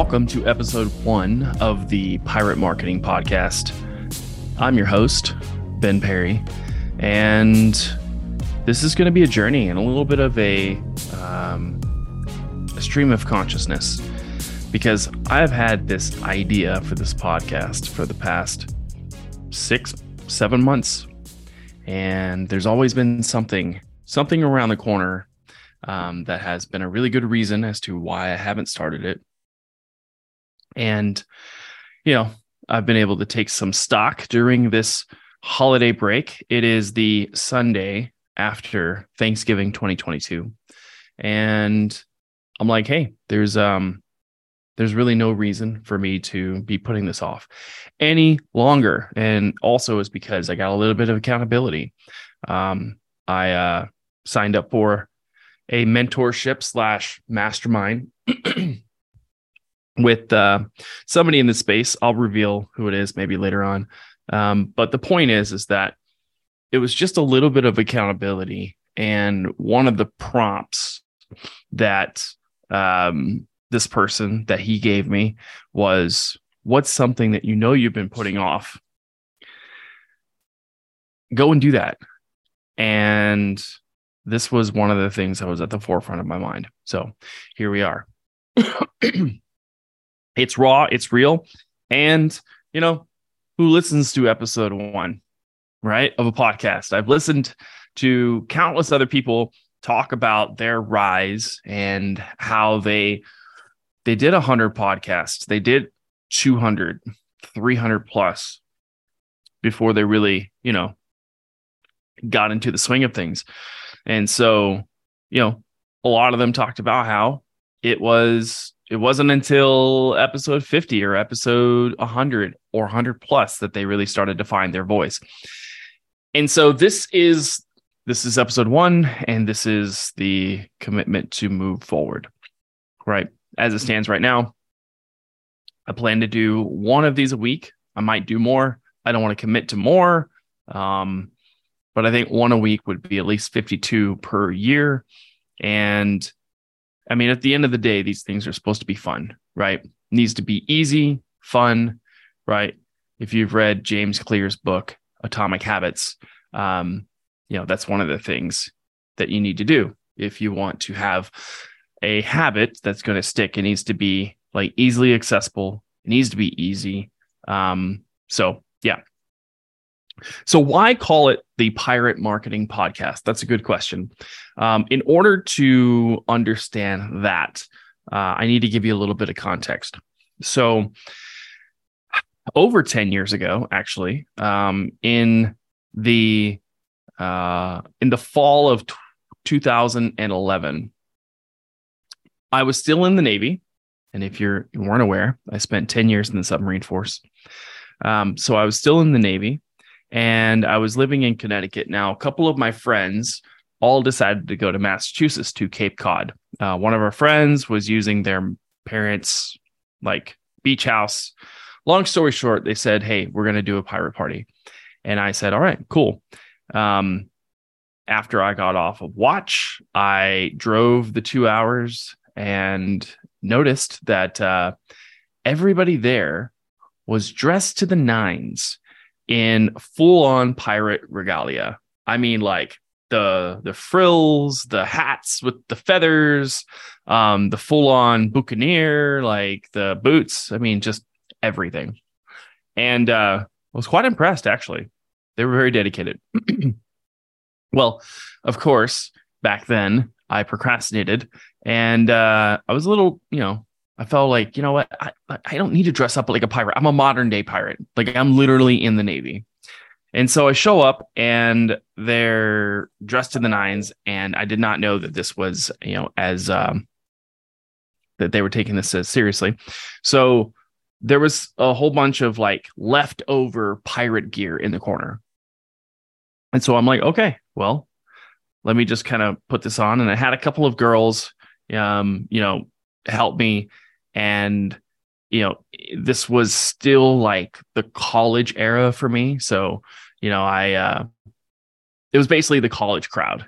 welcome to episode one of the Pirate Marketing Podcast. I'm your host, Ben Perry, and this is going to be a journey and a little bit of a, um, a stream of consciousness because I've had this idea for this podcast for the past six, seven months, and there's always been something, something around the corner um, that has been a really good reason as to why I haven't started it. And, you know, I've been able to take some stock during this holiday break. It is the Sunday after Thanksgiving 2022. And I'm like, hey, there's um there's really no reason for me to be putting this off any longer. And also is because I got a little bit of accountability. Um, I uh, signed up for a mentorship slash mastermind with uh, somebody in the space. I'll reveal who it is maybe later on. Um, but the point is, is that it was just a little bit of accountability, and one of the prompts that um, this person that he gave me was, "What's something that you know you've been putting off? Go and do that." And this was one of the things that was at the forefront of my mind. So here we are. it's raw, it's real. And, you know, who listens to episode one, right, of a podcast? I've listened to countless other people talk about their rise and how they they did 100 podcasts they did 200 300 plus before they really you know got into the swing of things and so, you know, a lot of them talked about how it was it wasn't until episode 50 or episode 100 or 100 plus that they really started to find their voice. And so this is this is episode 1 and this is the commitment to move forward. Right? As it stands right now, I plan to do one of these a week. I might do more. I don't want to commit to more. Um, but I think one a week would be at least 52 per year. And I mean, at the end of the day, these things are supposed to be fun, right? It needs to be easy, fun, right? If you've read James Clear's book, Atomic Habits, um, you know, that's one of the things that you need to do if you want to have a habit that's going to stick. It needs to be like easily accessible. It needs to be easy. Um, so yeah, so, why call it the Pirate Marketing Podcast? That's a good question. Um, in order to understand that, uh, I need to give you a little bit of context. So, over 10 years ago, actually, um, in the uh, in the fall of t- 2011, I was still in the Navy. And if you're, you weren't aware, I spent 10 years in the submarine force. Um, so I was still in the Navy and I was living in Connecticut. Now, a couple of my friends all decided to go to Massachusetts to Cape Cod. Uh, one of our friends was using their parents' like beach house. Long story short, they said, "Hey, we're going to do a pirate party," and I said, "All right, cool." Um, after I got off of watch, I drove the two hours and noticed that uh, everybody there was dressed to the nines in full on pirate regalia. I mean, like the the frills, the hats with the feathers, um, the full on buccaneer, like the boots. I mean, just everything. And uh, I was quite impressed, actually. They were very dedicated. well, of course, back then I procrastinated and uh, I was a little, you know, I felt like, you know what? I, I don't need to dress up like a pirate. I'm a modern day pirate. Like I'm literally in the Navy. And so I show up and they're dressed to the nines. And I did not know that this was, you know, as, um, that they were taking this as seriously. So there was a whole bunch of like leftover pirate gear in the corner. And so I'm like, okay, well, let me just kind of put this on. And I had a couple of girls, um, you know, help me and you know this was still like the college era for me. So you know i uh it was basically the college crowd.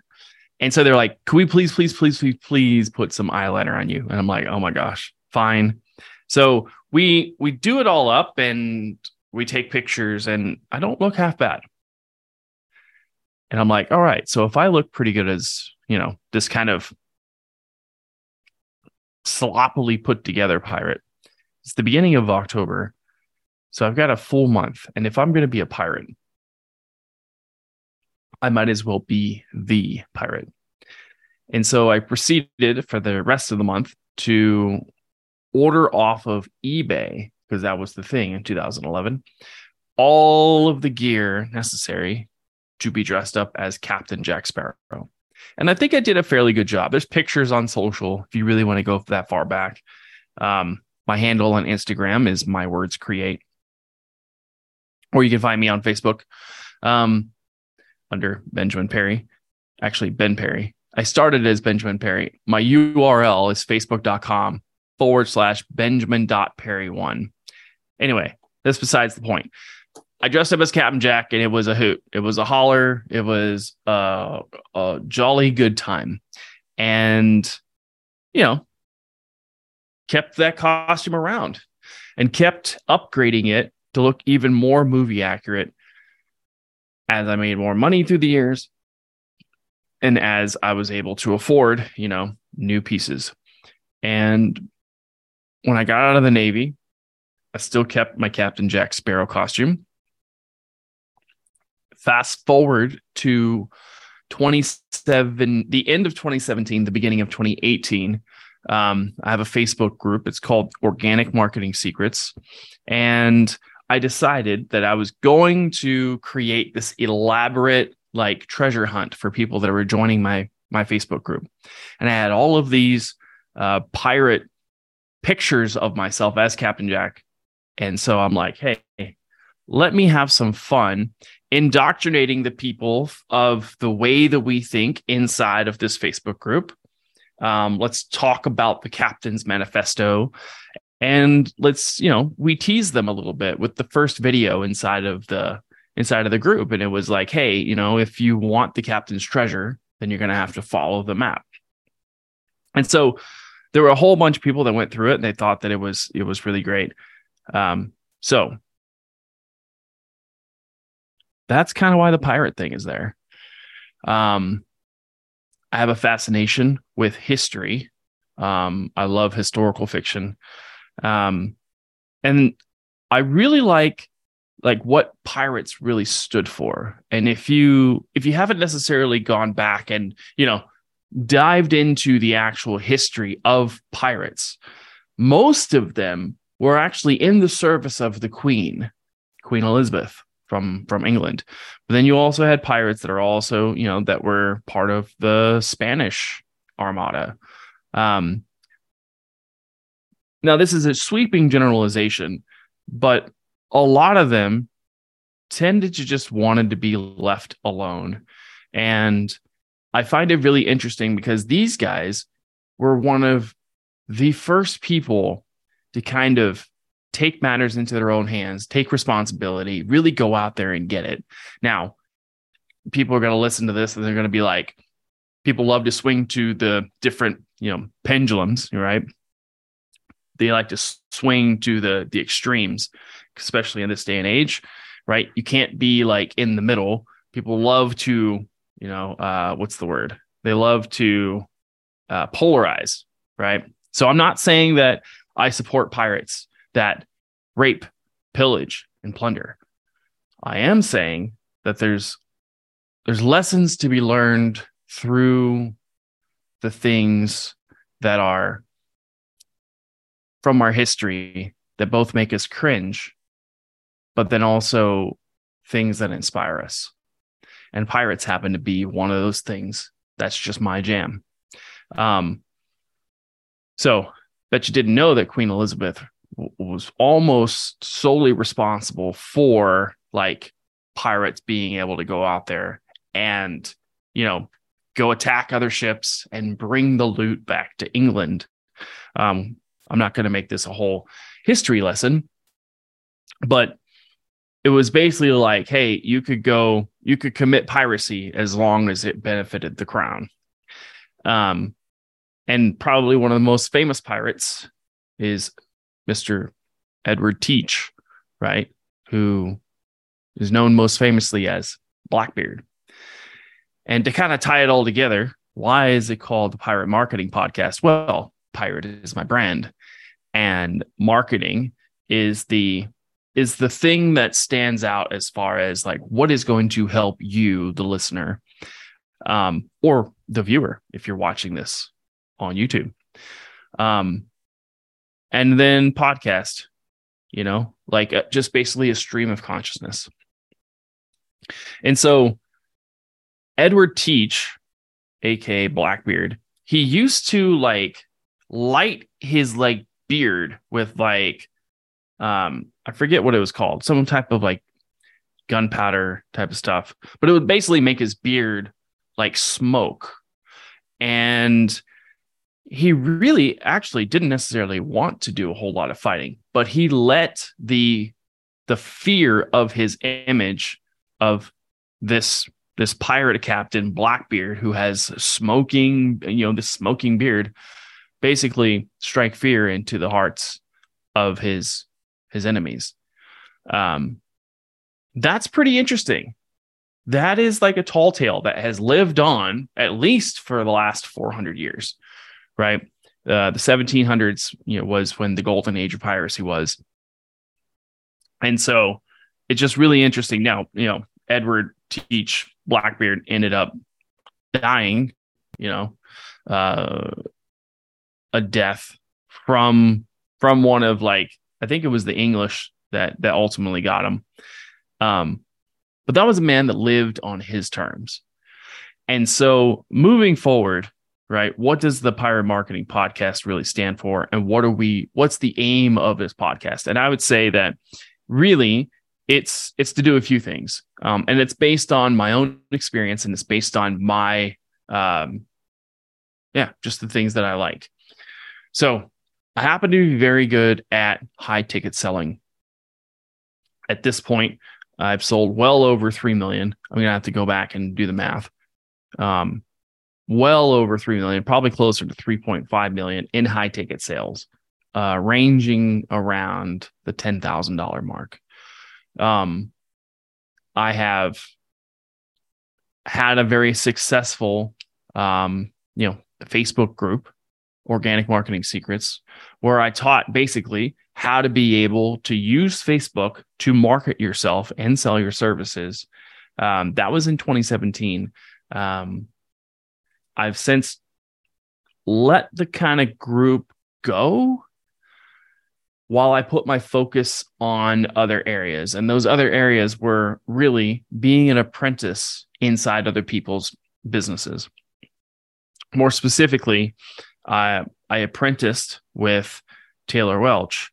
And so they're like can we please please please please please put some eyeliner on you? And i'm like oh my gosh fine. So we we do it all up and we take pictures and I don't look half bad. And I'm like, all right, so if I look pretty good as, you know, this kind of sloppily put together pirate, it's the beginning of October. So I've got a full month. And if I'm going to be a pirate, I might as well be the pirate. And so I proceeded for the rest of the month to order off of eBay because that was the thing in 2011 all of the gear necessary to be dressed up as Captain Jack Sparrow. And I think I did a fairly good job. There's pictures on social if you really want to go that far back. Um, my handle on Instagram is my words create, or you can find me on Facebook um, under Benjamin Perry. Actually, Ben Perry. I started as Benjamin Perry. My URL is facebook.com forward slash Benjamin.perry1. Anyway, that's besides the point. I dressed up as Captain Jack and it was a hoot. It was a holler. It was a, a jolly good time. And, you know, kept that costume around and kept upgrading it to look even more movie accurate as I made more money through the years and as I was able to afford, you know, new pieces. And when I got out of the Navy, I still kept my Captain Jack Sparrow costume. Fast forward to 27, the end of 2017, the beginning of 2018. Um, I have a Facebook group. It's called Organic Marketing Secrets. And I decided that I was going to create this elaborate like treasure hunt for people that were joining my my Facebook group. And I had all of these uh, pirate pictures of myself as Captain Jack and so I'm like, hey, let me have some fun indoctrinating the people of the way that we think inside of this Facebook group. Um, let's talk about the captain's manifesto and let's, you know, we tease them a little bit with the first video inside of the inside of the group. And it was like, hey, you know, if you want the captain's treasure, then you're going to have to follow the map. And so there were a whole bunch of people that went through it and they thought that it was it was really great. Um, so that's kind of why the pirate thing is there. Um, I have a fascination with history. Um, I love historical fiction. Um, and I really like like what pirates really stood for. And if you if you haven't necessarily gone back and, you know, dived into the actual history of pirates, most of them were actually in the service of the Queen, Queen Elizabeth from from England. But then you also had pirates that are also, you know, that were part of the Spanish Armada. Um, now, this is a sweeping generalization, but a lot of them tended to just wanted to be left alone. And I find it really interesting because these guys were one of the first people to kind of take matters into their own hands, take responsibility, really go out there and get it. Now, people are going to listen to this and they're going to be like, people love to swing to the different, you know, pendulums, right? They like to swing to the the extremes, especially in this day and age, right? You can't be like in the middle. People love to, you know, uh, what's the word? They love to uh, polarize, right? So I'm not saying that I support pirates that rape, pillage, and plunder. I am saying that there's there's lessons to be learned through the things that are from our history that both make us cringe, but then also things that inspire us. And pirates happen to be one of those things. That's just my jam. Um, so bet you didn't know that Queen Elizabeth was almost solely responsible for like pirates being able to go out there and, you know, go attack other ships and bring the loot back to England. Um, I'm not going to make this a whole history lesson, but it was basically like, hey, you could go, you could commit piracy as long as it benefited the crown. Um, and probably one of the most famous pirates is Mr. Edward Teach, right? Who is known most famously as Blackbeard. And to kind of tie it all together, why is it called the Pirate Marketing Podcast? Well, pirate is my brand, and marketing is the is the thing that stands out as far as like what is going to help you, the listener, um, or the viewer, if you're watching this on YouTube. Um, and then podcast, you know, like uh, just basically a stream of consciousness. And so Edward Teach, aka Blackbeard, he used to like light his like beard with like um I forget what it was called, some type of like gunpowder type of stuff, but it would basically make his beard like smoke. And he really actually didn't necessarily want to do a whole lot of fighting, but he let the the fear of his image of this this pirate captain Blackbeard who has smoking, you know, this smoking beard, basically strike fear into the hearts of his his enemies. Um, that's pretty interesting. That is like a tall tale that has lived on at least for the last 400 years, right? Uh, the 1700s, you know, was when the golden age of piracy was, and so it's just really interesting. Now, you know, Edward Teach Blackbeard ended up dying, you know, uh, a death from from one of like I think it was the English that that ultimately got him. Um, but that was a man that lived on his terms. And so moving forward, right, what does the pirate marketing podcast really stand for? And what are we, what's the aim of this podcast? And I would say that really it's it's to do a few things. Um, and it's based on my own experience and it's based on my um yeah, just the things that I like. So I happen to be very good at high ticket selling. At this point, I've sold well over 3 million. I'm going to have to go back and do the math. Um, well over 3 million, probably closer to 3.5 million in high ticket sales, uh, ranging around the $10,000 mark. Um, I have had a very successful, um, you know, Facebook group Organic Marketing Secrets, where I taught basically how to be able to use Facebook to market yourself and sell your services. Um, that was in 2017. Um, I've since let the kind of group go while I put my focus on other areas. And those other areas were really being an apprentice inside other people's businesses. More specifically, I apprenticed with Taylor Welch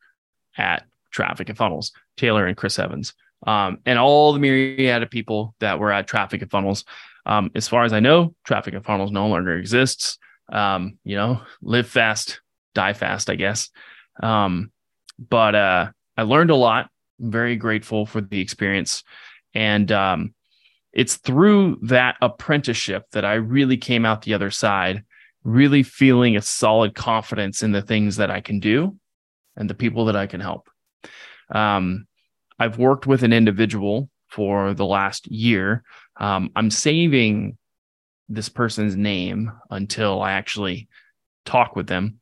at Traffic and Funnels, Taylor and Chris Evans, um, and all the myriad of people that were at Traffic and Funnels. Um, as far as I know, Traffic and Funnels no longer exists. Um, you know, live fast, die fast, I guess. Um, but uh, I learned a lot. I'm very grateful for the experience. And um, it's through that apprenticeship that I really came out the other side really feeling a solid confidence in the things that I can do and the people that I can help. Um, I've worked with an individual for the last year. Um, I'm saving this person's name until I actually talk with them.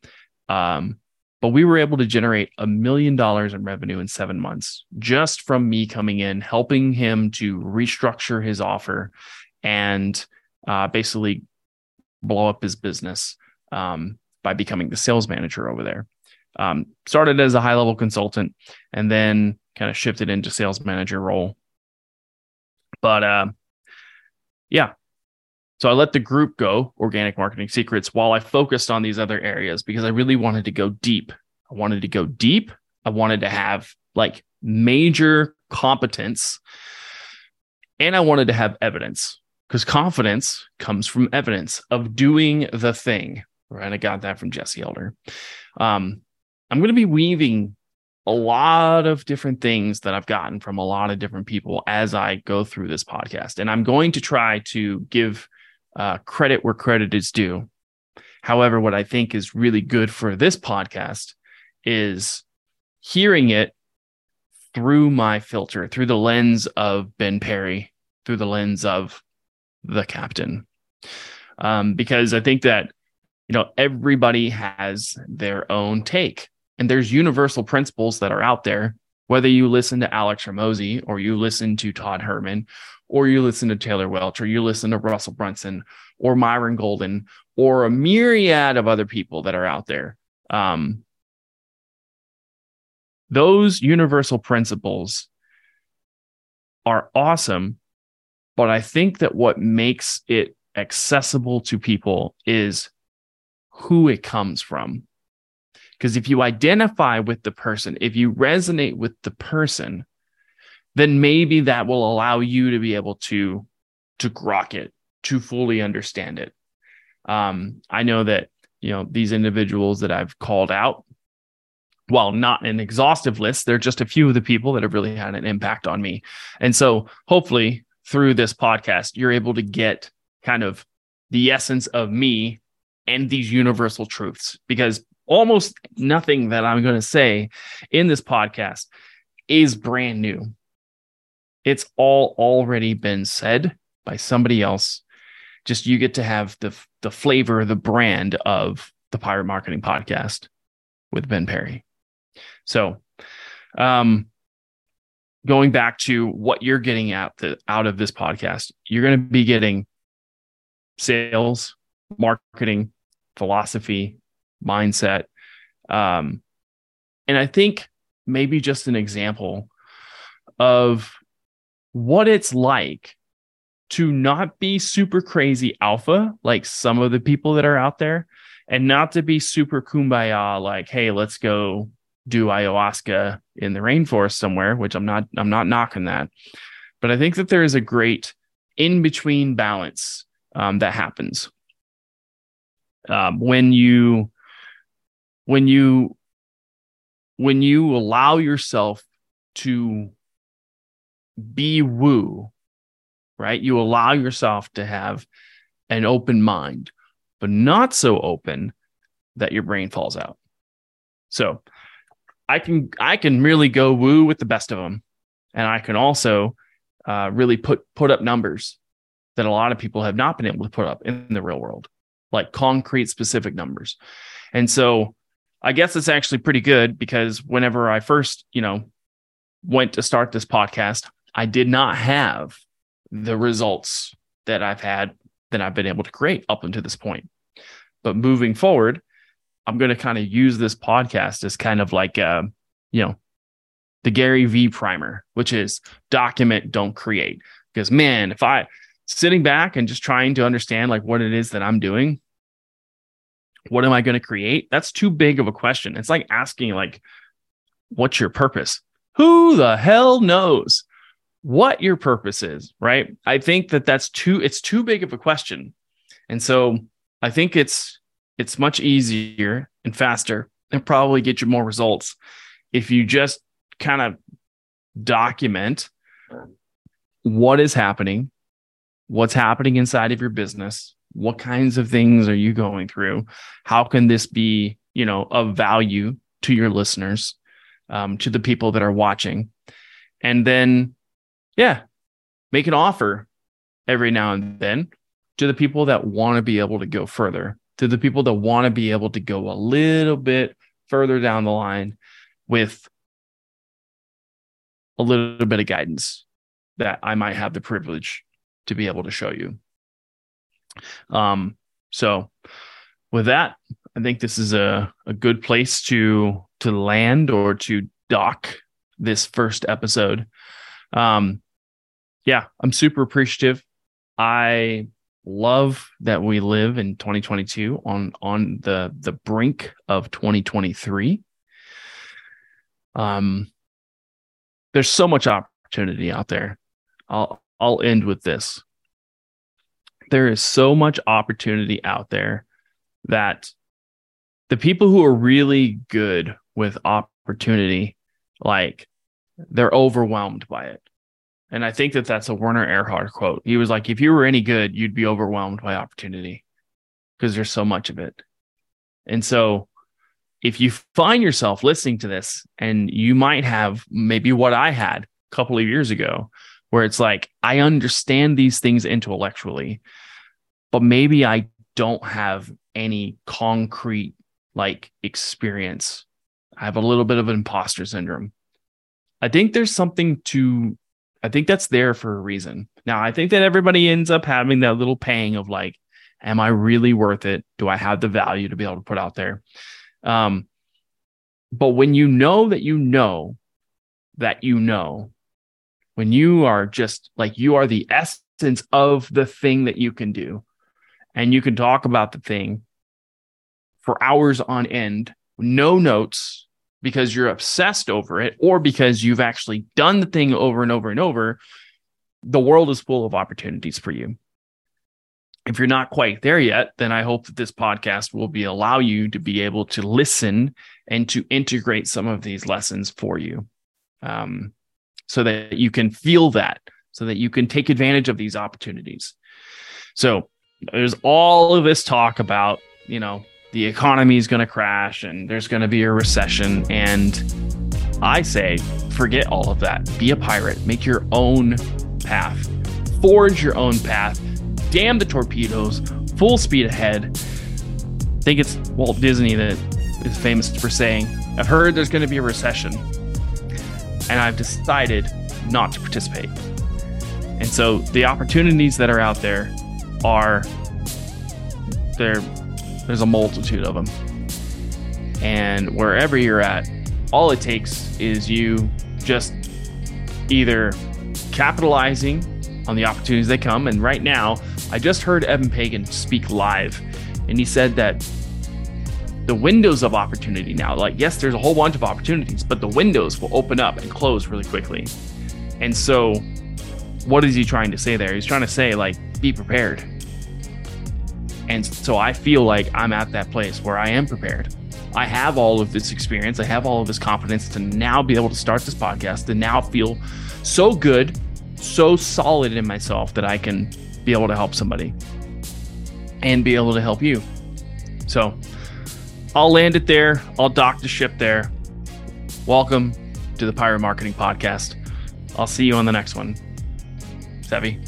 Um, but we were able to generate a million dollars in revenue in seven months just from me coming in, helping him to restructure his offer and uh, basically blow up his business um, by becoming the sales manager over there. Um, started as a high level consultant and then kind of shifted into sales manager role. But uh, yeah, so I let the group go, Organic Marketing Secrets, while I focused on these other areas because I really wanted to go deep. I wanted to go deep. I wanted to have like major competence and I wanted to have evidence because confidence comes from evidence of doing the thing. Right. I got that from Jesse Elder. Um, I'm going to be weaving a lot of different things that I've gotten from a lot of different people as I go through this podcast. And I'm going to try to give uh, credit where credit is due. However, what I think is really good for this podcast is hearing it through my filter, through the lens of Ben Perry, through the lens of the captain. Um, because I think that, you know, everybody has their own take and there's universal principles that are out there, whether you listen to Alex Hormozi or you listen to Todd Herman or you listen to Taylor Welch or you listen to Russell Brunson or Myron Golden or a myriad of other people that are out there. Um, those universal principles are awesome. But I think that what makes it accessible to people is who it comes from. Because if you identify with the person, if you resonate with the person, then maybe that will allow you to be able to to grok it, to fully understand it. Um, I know that you know these individuals that I've called out, while not an exhaustive list, they're just a few of the people that have really had an impact on me. And so hopefully through this podcast, you're able to get kind of the essence of me and these universal truths because almost nothing that I'm going to say in this podcast is brand new. It's all already been said by somebody else. Just you get to have the the flavor, the brand of the Pirate Marketing Podcast with Ben Perry. So, um, going back to what you're getting out the, out of this podcast, you're going to be getting sales, marketing, philosophy, mindset, um, and I think maybe just an example of what it's like to not be super crazy alpha like some of the people that are out there and not to be super kumbaya like hey let's go do ayahuasca in the rainforest somewhere, which I'm not I'm not knocking that. But I think that there is a great in between balance um, that happens um, when you when you when you allow yourself to be woo right you allow yourself to have an open mind but not so open that your brain falls out so I can I can really go woo with the best of them, and I can also uh, really put put up numbers that a lot of people have not been able to put up in the real world, like concrete specific numbers. And so I guess it's actually pretty good because whenever I first, you know, went to start this podcast, I did not have the results that I've had that I've been able to create up until this point. But moving forward, I'm going to kind of use this podcast as kind of like, uh, you know, the Gary V primer, which is document, don't create. Because man, if I sitting back and just trying to understand like what it is that I'm doing, what am I going to create? That's too big of a question. It's like asking like, what's your purpose? Who the hell knows what your purpose is, right? I think that that's too it's too big of a question. And so I think it's it's much easier and faster and probably get you more results if you just kind of document what is happening, what's happening inside of your business, what kinds of things are you going through, how can this be, you know, of value to your listeners, um, to the people that are watching, and then, yeah, make an offer every now and then to the people that want to be able to go further to the people that want to be able to go a little bit further down the line with a little bit of guidance that I might have the privilege to be able to show you. Um, so with that, I think this is a, a good place to to land or to dock this first episode. Um, yeah, I'm super appreciative. I love that we live in 2022 on on the the brink of 2023 um there's so much opportunity out there i'll i'll end with this there is so much opportunity out there that the people who are really good with opportunity like they're overwhelmed by it and I think that that's a Werner Erhard quote. He was like, if you were any good, you'd be overwhelmed by opportunity because there's so much of it. And so if you find yourself listening to this and you might have maybe what I had a couple of years ago, where it's like, I understand these things intellectually, but maybe I don't have any concrete like experience. I have a little bit of imposter syndrome. I think there's something to, I think that's there for a reason. Now, I think that everybody ends up having that little pang of like, am I really worth it? Do I have the value to be able to put out there? Um, but when you know that you know that you know, when you are just like you are the essence of the thing that you can do, and you can talk about the thing for hours on end, no notes because you're obsessed over it or because you've actually done the thing over and over and over, the world is full of opportunities for you. If you're not quite there yet, then I hope that this podcast will be allow you to be able to listen and to integrate some of these lessons for you, um, so that you can feel that, so that you can take advantage of these opportunities. So there's all of this talk about, you know, the economy is going to crash and there's going to be a recession, and I say, forget all of that. Be a pirate. Make your own path. Forge your own path damn the torpedoes, full speed ahead. I think it's Walt Disney that is famous for saying, I've heard there's going to be a recession, and I've decided not to participate. And so the opportunities that are out there are there there's a multitude of them. And wherever you're at, all it takes is you just either capitalizing on the opportunities that come. And right now, I just heard Eben Pagan speak live, and he said that the windows of opportunity now, like, yes, there's a whole bunch of opportunities, but the windows will open up and close really quickly. And so, what is he trying to say there? He's trying to say, like, be prepared. And so I feel like I'm at that place where I am prepared. I have all of this experience, I have all of this confidence to now be able to start this podcast and now feel so good so solid in myself that I can be able to help somebody and be able to help you. So I'll land it there. I'll dock the ship there. Welcome to the Pirate Marketing Podcast. I'll see you on the next one. Sevi.